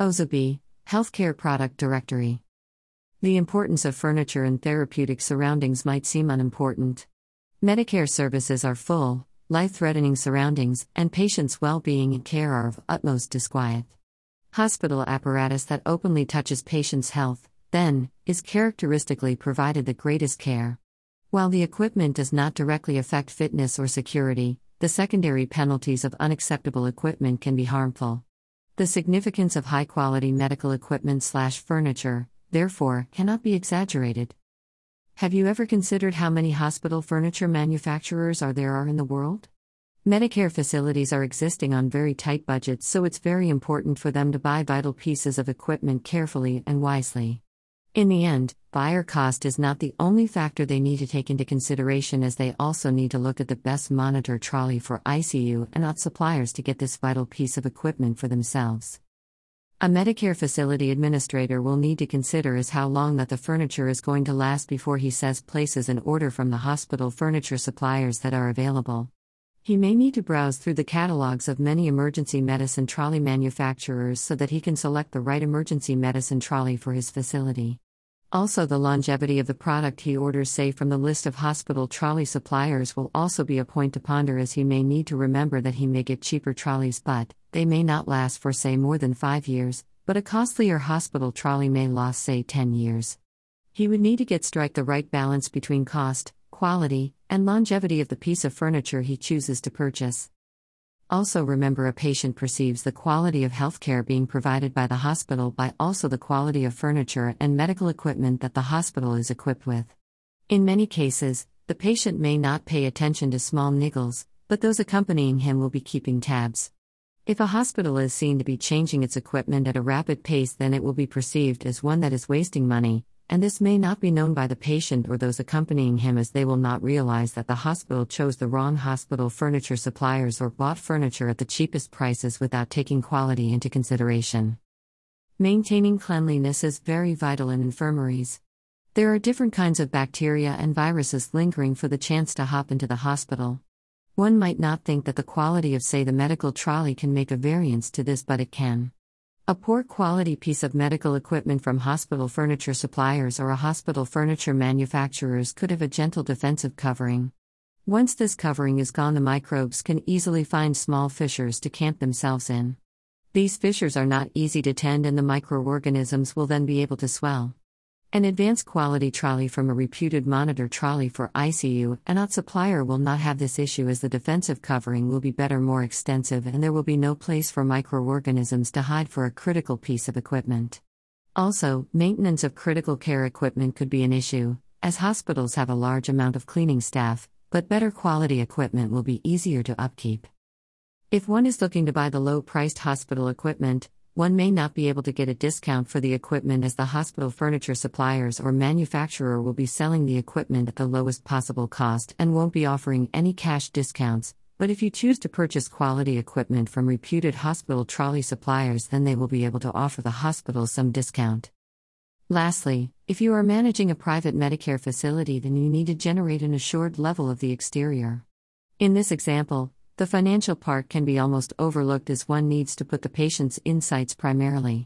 OZAB, Healthcare Product Directory. The importance of furniture in therapeutic surroundings might seem unimportant. Medicare services are full, life threatening surroundings, and patients' well being and care are of utmost disquiet. Hospital apparatus that openly touches patients' health, then, is characteristically provided the greatest care. While the equipment does not directly affect fitness or security, the secondary penalties of unacceptable equipment can be harmful. The significance of high quality medical equipment slash furniture, therefore, cannot be exaggerated. Have you ever considered how many hospital furniture manufacturers are there are in the world? Medicare facilities are existing on very tight budgets, so it's very important for them to buy vital pieces of equipment carefully and wisely. In the end, buyer cost is not the only factor they need to take into consideration, as they also need to look at the best monitor trolley for ICU and not suppliers to get this vital piece of equipment for themselves. A Medicare facility administrator will need to consider is how long that the furniture is going to last before he says places an order from the hospital furniture suppliers that are available. He may need to browse through the catalogs of many emergency medicine trolley manufacturers so that he can select the right emergency medicine trolley for his facility. Also, the longevity of the product he orders, say from the list of hospital trolley suppliers, will also be a point to ponder as he may need to remember that he may get cheaper trolleys, but they may not last for, say, more than five years, but a costlier hospital trolley may last, say, 10 years. He would need to get strike the right balance between cost, quality, and longevity of the piece of furniture he chooses to purchase. Also, remember a patient perceives the quality of healthcare being provided by the hospital by also the quality of furniture and medical equipment that the hospital is equipped with. In many cases, the patient may not pay attention to small niggles, but those accompanying him will be keeping tabs. If a hospital is seen to be changing its equipment at a rapid pace, then it will be perceived as one that is wasting money, and this may not be known by the patient or those accompanying him as they will not realize that the hospital chose the wrong hospital furniture suppliers or bought furniture at the cheapest prices without taking quality into consideration. Maintaining cleanliness is very vital in infirmaries. There are different kinds of bacteria and viruses lingering for the chance to hop into the hospital. One might not think that the quality of, say, the medical trolley can make a variance to this, but it can. A poor quality piece of medical equipment from hospital furniture suppliers or a hospital furniture manufacturers could have a gentle defensive covering. Once this covering is gone, the microbes can easily find small fissures to camp themselves in. These fissures are not easy to tend, and the microorganisms will then be able to swell. An advanced quality trolley from a reputed monitor trolley for ICU and not supplier will not have this issue as the defensive covering will be better, more extensive, and there will be no place for microorganisms to hide for a critical piece of equipment. Also, maintenance of critical care equipment could be an issue, as hospitals have a large amount of cleaning staff, but better quality equipment will be easier to upkeep. If one is looking to buy the low priced hospital equipment, one may not be able to get a discount for the equipment as the hospital furniture suppliers or manufacturer will be selling the equipment at the lowest possible cost and won't be offering any cash discounts. But if you choose to purchase quality equipment from reputed hospital trolley suppliers, then they will be able to offer the hospital some discount. Lastly, if you are managing a private Medicare facility, then you need to generate an assured level of the exterior. In this example, the financial part can be almost overlooked as one needs to put the patient's insights primarily.